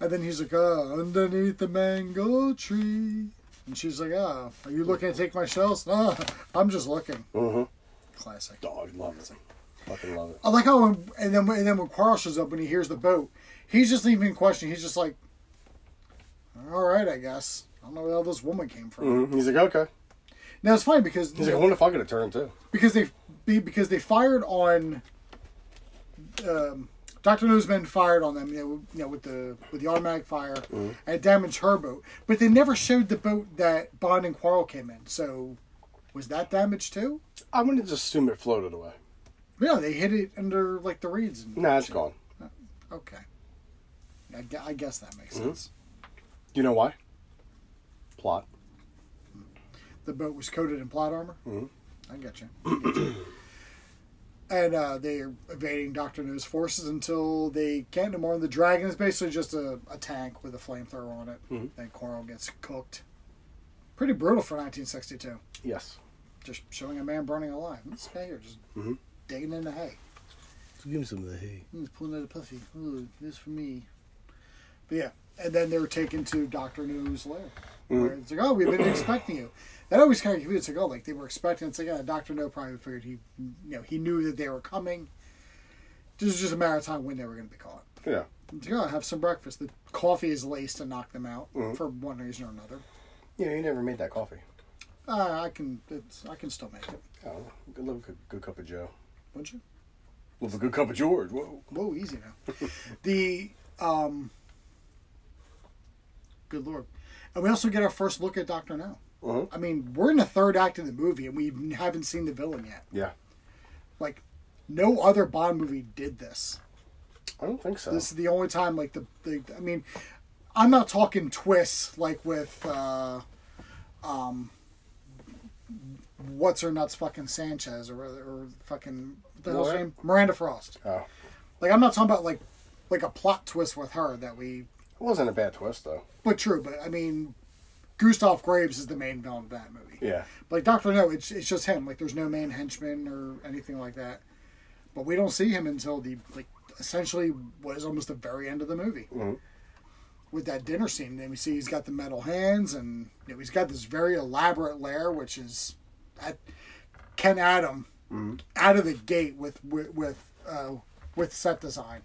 And then he's like, oh, underneath the mango tree. And she's like, oh, are you looking to take my shells? No, I'm just looking. Mhm. Classic. Dog love it. Fucking love it. I like how, when, and then and then when Carl shows up and he hears the boat, he's just even questioning. He's just like, all right, I guess. I don't know where hell this woman came from. Mhm. He's like, okay. Now it's funny because He's like, I wonder if I'm gonna turn too. because they because they fired on um, Doctor No's men fired on them, you know, you know, with the with the automatic fire mm-hmm. and it damaged her boat. But they never showed the boat that Bond and Quarrel came in. So was that damaged too? I'm gonna just assume it floated away. Yeah, they hid it under like the reeds. And Nah, it's shit. gone. Uh, okay, I, I guess that makes mm-hmm. sense. Do you know why? Plot. The boat was coated in plot armor. Mhm. I get you. I get you. And uh, they're evading Doctor No's forces until they can't no more. And the dragon is basically just a, a tank with a flamethrower on it. Mhm. And Quarrel gets cooked. Pretty brutal for 1962. Yes. Just showing a man burning alive. This guy here just Mhm. digging in the hay. So Give him some of the hay. He's pulling out a puffy. Ooh, this for me. But yeah, and then they're taken to Doctor No's lair. Mhm. it's like, oh, we've been expecting you. That always kind of confused. It's like, oh, like they were expecting. It's like, yeah, Doctor No probably figured he, you know, he knew that they were coming. This was just a matter of time when they were going to be caught. Yeah. It's like, oh, have some breakfast. The coffee is laced to knock them out Mhm. for one reason or another. Yeah, you never made that coffee. Uh, I can, it's, I can still make it. Oh, good love a good, good cup of Joe. Wouldn't you? Love a good cup of George. Whoa. Whoa, easy now. the um, good lord, and we also get our first look at Doctor No. Uh-huh. I mean, we're in the third act of the movie, and we haven't seen the villain yet. Yeah. Like, no other Bond movie did this. I don't think so. This is the only time, like the, the I mean, I'm not talking twists like with, uh, um, what's her nuts, fucking Sanchez or or fucking what the hell's her What? name, Miranda Frost. Oh. Like, I'm not talking about like like a plot twist with her that we It wasn't a bad twist though. But true, but I mean, Gustav Graves is the main villain of that movie. Yeah. But like Doctor No, it's it's just him. Like there's no main henchman or anything like that. But we don't see him until the like essentially what is almost the very end of the movie. Mhm. With that dinner scene, then we see he's got the metal hands, and you know, he's got this very elaborate lair, which is at Ken Adam Mhm. out of the gate with with with, uh, with set design,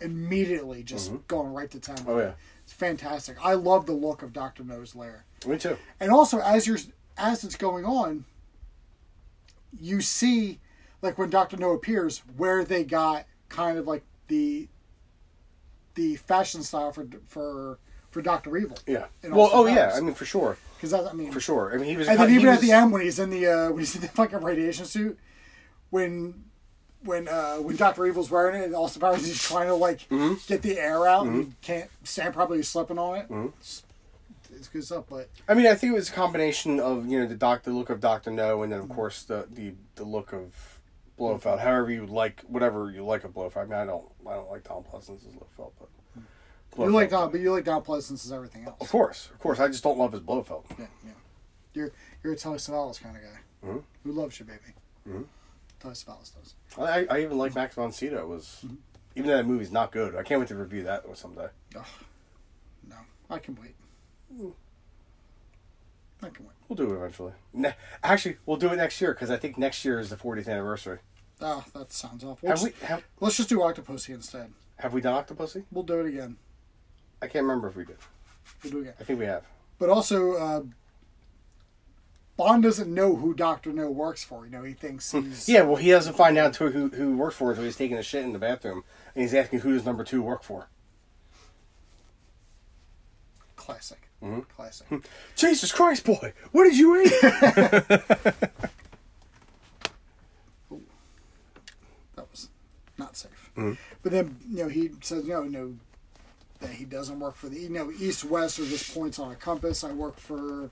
immediately just going right to town. Oh yeah. It's fantastic. I love the look of Doctor No's lair, Me too. and also as you're as it's going on, you see like when Doctor No appears, where they got kind of like the the fashion style for for for Doctor Evil. Yeah. Well, oh yeah. I mean, for sure, Because I mean, for sure. I mean, he was. and then he even at the end when he's in the uh, when he's in the fucking radiation suit, when when uh, when Doctor Evil's wearing it, and Austin Powers is trying to like Mm-hmm. get the air out, and he can't. Sam probably is slipping on it. Mm-hmm. It's, it's good stuff, but I mean, I think it was a combination of you know the doc, the look of Doctor No, and then of course the the the look of Blofeld. However you like, whatever you like of Blofeld. I mean, I don't, I don't like Don Pleasence as Blofeld, but you like Blofeld- Don, but you like Don as everything else. Of course, of course. I just don't love his Blofeld. Yeah, yeah. You're you're a Telly Savalas kind of guy Mhm. who loves you, baby. Telly Savalas does. I, I even like Max von Sydow. Was even though that movie's not good. I can't wait to review that someday. No, I can wait. I can wait. We'll do it eventually. Ne- Actually, we'll do it next year because I think next year is the 40th anniversary. Ah, that sounds awful. Have we have, let's just do Octopussy instead. have we done Octopussy? We'll do it again. I can't remember if we did. We'll do it again. I think we have. But also, uh, Bond doesn't know who Doctor No works for. You know, he thinks he's Yeah, well, he doesn't find out who who works for until he's taking a shit in the bathroom, and he's asking who does number two work for. classic. Mhm. Classic. Jesus Christ, boy, what did you eat? that was not safe. Mhm. But then, you know, he says, no, no, that he doesn't work for the, you know, east west or just points on a compass. I work for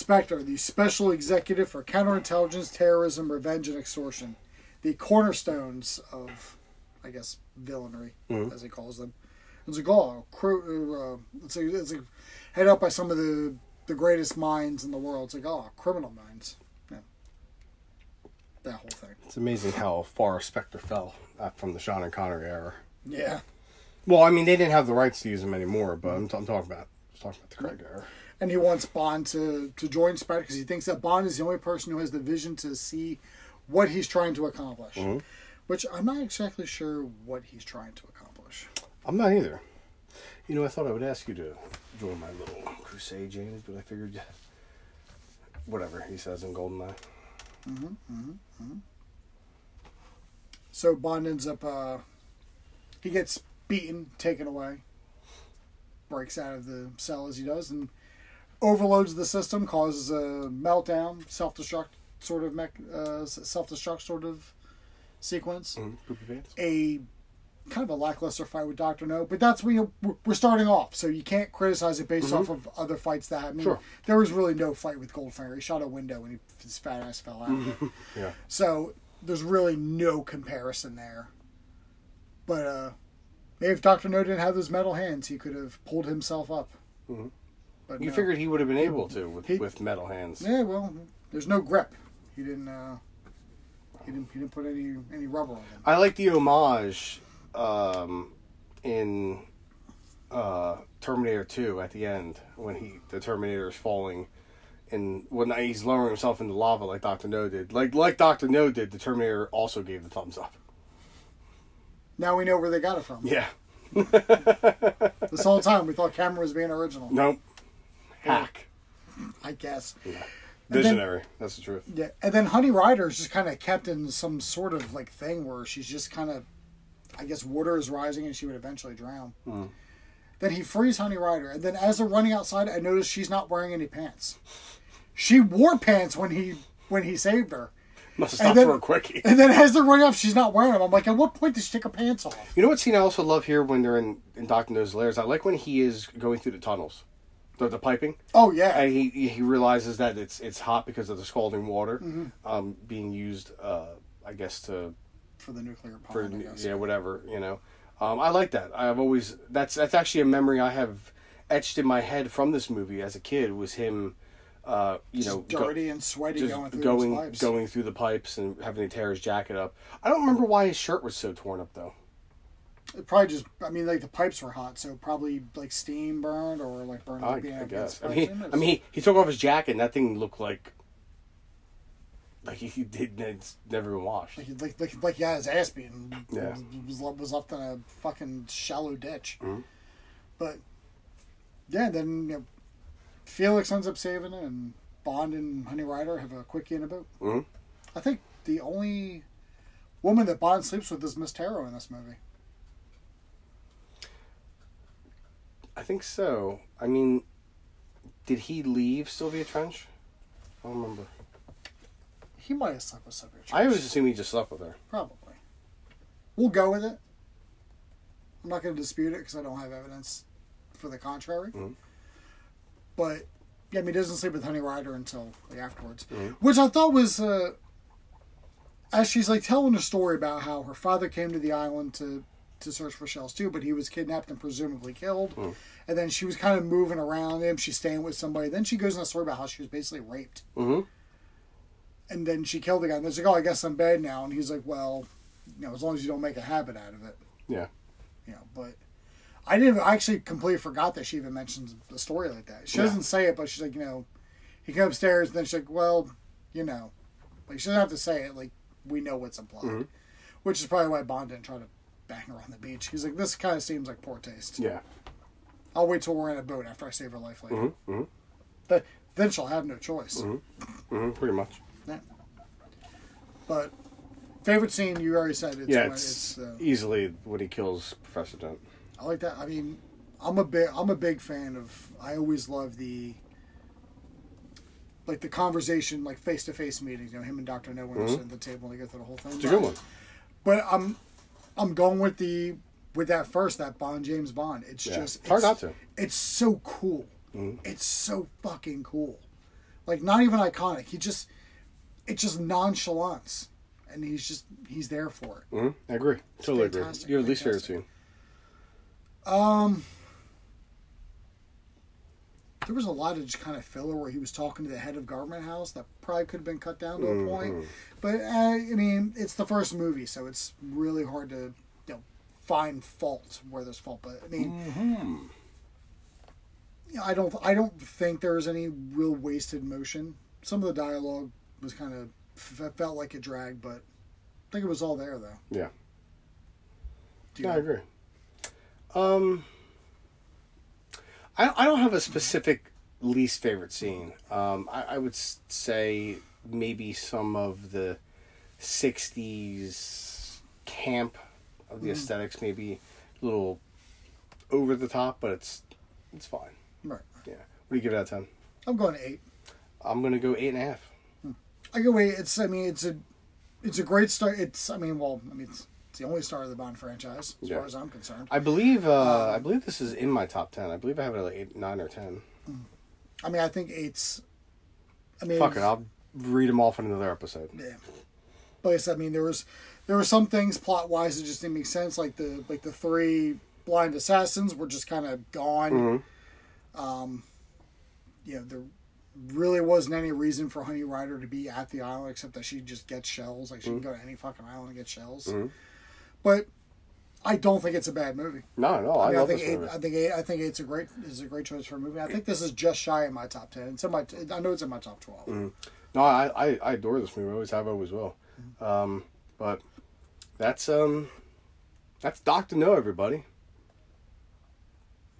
Spectre, the special executive for counterintelligence, terrorism, revenge, and extortion. The cornerstones of, I guess, villainy, Mhm. as he calls them. It's like, oh, crew, uh, it's, like, it's like head up by some of the, the greatest minds in the world. It's like, oh, criminal minds. Yeah. that whole thing. It's amazing how far Spectre fell uh, from the Sean and Connery era. Yeah. Well, I mean, they didn't have the rights to use them anymore, but I'm, t- I'm talking about I'm talking about the Craig era. And he wants Bond to, to join Spectre because he thinks that Bond is the only person who has the vision to see what he's trying to accomplish. Mm-hmm. Which I'm not exactly sure what he's trying to accomplish. I'm not either. You know, I thought I would ask you to join my little crusade, James, but I figured whatever he says in Goldeneye. Mm-hmm, mm-hmm, so Bond ends up, uh, he gets beaten, taken away, breaks out of the cell as he does, and overloads the system, causes a meltdown, self destruct sort of mech, uh, self destruct sort of sequence. Mm-hmm. A kind of a lackluster fight with Doctor No, but that's where you, we're starting off, so you can't criticize it based off of other fights that mean, Sure. there was really no fight with Goldfinger. He shot a window and he, his fat ass fell out. Yeah. So there's really no comparison there. But uh, maybe if Doctor No didn't have those metal hands, he could have pulled himself up. Mhm. But You no. figured he would have been able to with, He- with metal hands. Yeah, well, there's no grip. He didn't. Uh, he didn't. He didn't put any any rubber on them. I like the homage um, in uh, Terminator 2 at the end when he the Terminator is falling and when he's lowering himself into lava like Doctor No did. Like like Doctor No did, the Terminator also gave the thumbs up. Now we know where they got it from. Yeah. This whole time we thought Cameron was being original. Nope. Hack. I guess. Visionary. That's the truth. Yeah, and then Honey Ryder is just kind of kept in some sort of like thing where she's just kind of, I guess water is rising and she would eventually drown. Mm. Then he frees Honey Ryder, and then as they're running outside, I notice she's not wearing any pants. She wore pants when he when he saved her, Must have And stopped then- for a quickie. and then as they're running off, she's not wearing them. I'm like, at what point does she take her pants off? You know what scene I also love here when they're in, in Doctor No's lairs? I like when he is going through the tunnels. The, the piping. Oh yeah, and he he realizes that it's it's hot because of the scalding water Mm-hmm. um, being used, uh, I guess to for the nuclear for bomb. Guess. yeah whatever you know. Um, I like that. I've always that's that's actually a memory I have etched in my head from this movie as a kid was him, uh, you know, Just go- dirty and sweaty going through going going through the pipes and having to tear his jacket up. I don't remember why his shirt was so torn up though. It probably just, I mean, like the pipes were hot, so probably like steam burned or like burned. I, like, being I guess. I mean, he. I mean, he, he took off his jacket and that thing looked like like he did. It's never been washed. Like, like, like, like he had his ass beaten. Yeah. Was, was left in a fucking shallow ditch. Mhm. But, yeah, then you know, Felix ends up saving it, and Bond and Honey Ryder have a quickie in a boat. Mhm. I think the only woman that Bond sleeps with is Miss Taro in this movie. I think so. I mean, did he leave Sylvia Trench? I don't remember. He might have slept with Sylvia Trench. I always assume he just slept with her. Probably. We'll go with it. I'm not going to dispute it because I don't have evidence for the contrary. Mhm. But yeah, I mean, he doesn't sleep with Honey Ryder until like, afterwards, Mhm. which I thought was uh, as she's like telling a story about how her father came to the island to to search for shells too, but he was kidnapped and presumably killed. Mhm. And then she was kind of moving around him. She's staying with somebody. Then she goes in a story about how she was basically raped Mm-hmm. and then she killed the guy. And they're like, "Oh, I guess I'm bad now." And he's like, "Well, you know, as long as you don't make a habit out of it." Yeah. You know, but I didn't. I actually completely forgot that she even mentions a story like that. She Yeah. doesn't say it, but she's like, you know, he came upstairs, and then she's like, "Well, you know," like she doesn't have to say it. Like we know what's implied, Mhm. which is probably why Bond didn't try to bang her on the beach. He's like, "This kind of seems like poor taste." Yeah. I'll wait till we're in a boat after I save her life later. Mm-hmm. Mm-hmm. But then she'll have no choice. Mm-hmm. Pretty much. Yeah. But favorite scene you already said. It's yeah, when it's, uh, easily when he kills Professor Dent. I like that. I mean, I'm a big I'm a big fan of. I always love the like the conversation, like face to face meetings. You know, him and Doctor No when they're Mhm. sitting at the table and they go through the whole thing. It's a good one. But I'm I'm going with the with that first that Bond James Bond. It's Yeah. just It's hard not to. It's so cool. Mhm. It's so fucking cool. Like not even iconic. He just it's just nonchalance, and he's just he's there for it. Mm-hmm. I agree. Totally fantastic, agree. Your least favorite scene? Um, there was a lot of just kind of filler where he was talking to the head of government house that probably could have been cut down to a point. But uh, I mean, it's the first movie, so it's really hard to you know find fault where there's fault. But I mean, know, I don't I don't think there was any real wasted motion. Some of the dialogue was kind of f- felt like it dragged, but I think it was all there though. Yeah. Do Yeah, I agree. Um, I I don't have a specific least favorite scene. Um, I, I would say maybe some of the '60s camp of the aesthetics, maybe a little over the top, but it's it's fine. Right. Yeah. What do you give it out of ten? I'm going to eight. I'm gonna go eight and a half. I go wait. It's I mean it's a it's a great start. It's I mean well I mean it's, it's the only star of the Bond franchise as Yeah. far as I'm concerned. I believe uh, Um, I believe this is in my top ten. I believe I have it at like eight, nine, or ten. I mean I think eight's. I mean Fuck it, I'll read them off in another episode. Yeah. But yes, I mean there was there were some things plot wise that just didn't make sense. Like the like the three blind assassins were just kind of gone. Mm-hmm. Um, you know there really wasn't any reason for Honey Ryder to be at the island except that she just gets shells. Like she can mm-hmm. go to any fucking island and get shells. Mm-hmm. But I don't think it's a bad movie. No, no, I, I, mean, I love think this eight, movie. I think eight, I think eight's a great is a great choice for a movie. I think this is just shy of my top ten. It's in my I know it's in my top 12 No, I, I, I adore this movie. I always have, always will. Um, but that's um, that's Doctor No, everybody.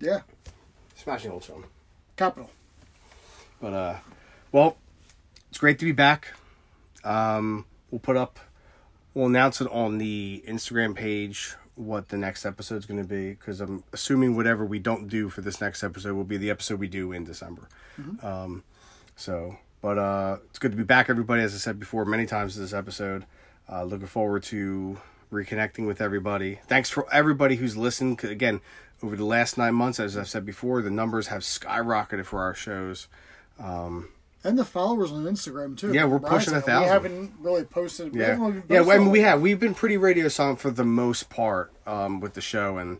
Yeah, Smashing old film. Capital. But uh, well, it's great to be back. Um, we'll put up, we'll announce it on the Instagram page what the next episode's going to be because I'm assuming whatever we don't do for this next episode will be the episode we do in December. Um, so, but uh, it's good to be back, everybody. As I said before, many times in this episode. Uh, looking forward to reconnecting with everybody. Thanks for everybody who's listened. Again, over the last nine months, as I've said before, the numbers have skyrocketed for our shows. And the followers on Instagram too. Yeah, we're Brian pushing a thousand. We haven't really posted. Yeah, yeah. posted well, I mean, we have. We've been pretty radio silent for the most part um, with the show, and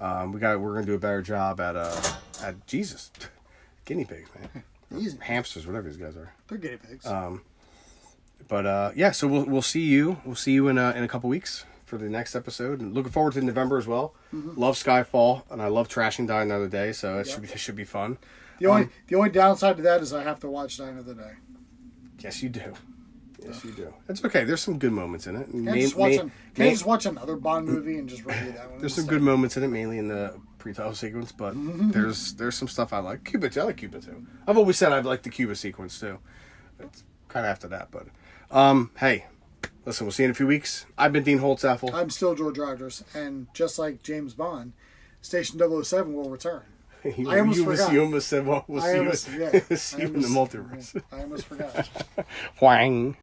um, we got. We're gonna do a better job at uh at Jesus, guinea pigs, man, Easy. hamsters, whatever these guys are. They're guinea pigs. But uh, yeah, so we'll we'll see you. We'll see you in uh, in a couple weeks for the next episode. And looking forward to November as well. Mm-hmm. Love Skyfall, and I love Trashing Die Another Day, so it should be it should be fun. the only um, the only downside to that is I have to watch Die Another Day. Yes, you do. Yes, you do. It's okay. There's some good moments in it. Can't Main- just watch an, can't main- just watch another Bond movie and just review that one. There's some good moments in it, mainly in the pre-title sequence, but Mm-hmm. there's there's some stuff I like. Cuba, too. I like Cuba too. I've always said I like the Cuba sequence too. It's kind of after that, but um, hey, listen, we'll see you in a few weeks. I've been Dean Holtzapfel. I'm still George Rogers, and just like James Bond, Station 007 will return. you, I almost you, was- forgot. you almost said, "Well, we'll I see almost, you, yeah, see you in the almost- multiverse." I almost forgot. Whang.